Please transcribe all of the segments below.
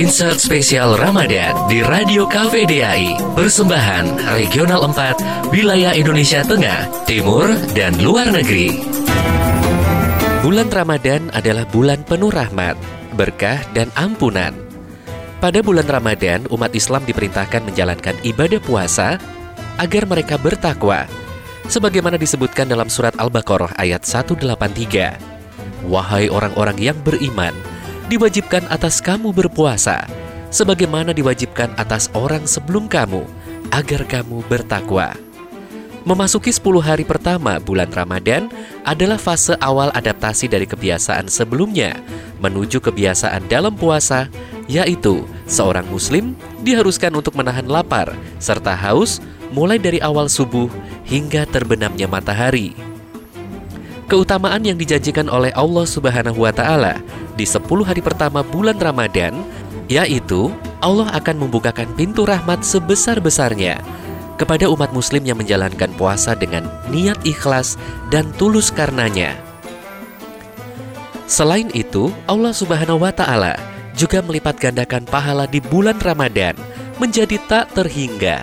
Insert spesial Ramadan di Radio KVDI Persembahan Regional 4 Wilayah Indonesia Tengah, Timur, dan luar negeri. Bulan Ramadan adalah bulan penuh rahmat, berkah, dan ampunan. Pada bulan Ramadan, umat Islam diperintahkan menjalankan ibadah puasa agar mereka bertakwa Sebagaimana disebutkan dalam surat Al-Baqarah ayat 183 Wahai orang-orang yang beriman, diwajibkan atas kamu berpuasa, sebagaimana diwajibkan atas orang sebelum kamu, agar kamu bertakwa. Memasuki 10 hari pertama bulan Ramadan adalah fase awal adaptasi dari kebiasaan sebelumnya menuju kebiasaan dalam puasa, yaitu seorang muslim diharuskan untuk menahan lapar serta haus mulai dari awal subuh hingga terbenamnya matahari. Keutamaan yang dijanjikan oleh Allah Subhanahu wa taala di 10 hari pertama bulan Ramadan, yaitu Allah akan membukakan pintu rahmat sebesar-besarnya kepada umat muslim yang menjalankan puasa dengan niat ikhlas dan tulus karenanya. Selain itu, Allah Subhanahu wa taala juga melipat gandakan pahala di bulan Ramadan menjadi tak terhingga.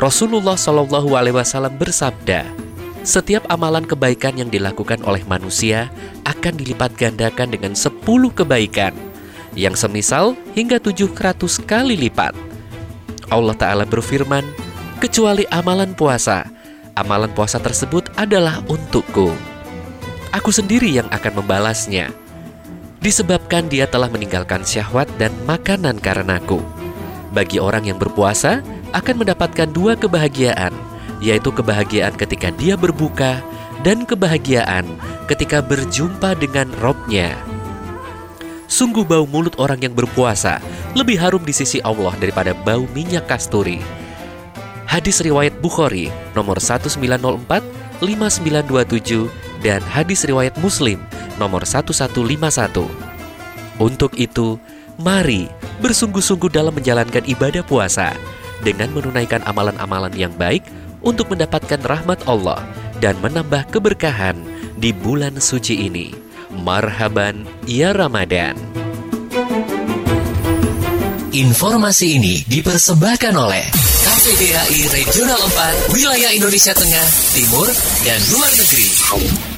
Rasulullah Shallallahu alaihi wasallam bersabda, setiap amalan kebaikan yang dilakukan oleh manusia akan dilipat gandakan dengan 10 kebaikan yang semisal hingga 700 kali lipat. Allah Ta'ala berfirman, kecuali amalan puasa, amalan puasa tersebut adalah untukku. Aku sendiri yang akan membalasnya. Disebabkan dia telah meninggalkan syahwat dan makanan karenaku. Bagi orang yang berpuasa, akan mendapatkan dua kebahagiaan – yaitu kebahagiaan ketika dia berbuka dan kebahagiaan ketika berjumpa dengan robnya. Sungguh bau mulut orang yang berpuasa lebih harum di sisi Allah daripada bau minyak kasturi. Hadis riwayat Bukhari nomor 1904, 5927 dan hadis riwayat Muslim nomor 1151. Untuk itu, mari bersungguh-sungguh dalam menjalankan ibadah puasa dengan menunaikan amalan-amalan yang baik untuk mendapatkan rahmat Allah dan menambah keberkahan di bulan suci ini. Marhaban ya Ramadan. Informasi ini dipersembahkan oleh KPDHI Regional 4 Wilayah Indonesia Tengah, Timur, dan Luar Negeri.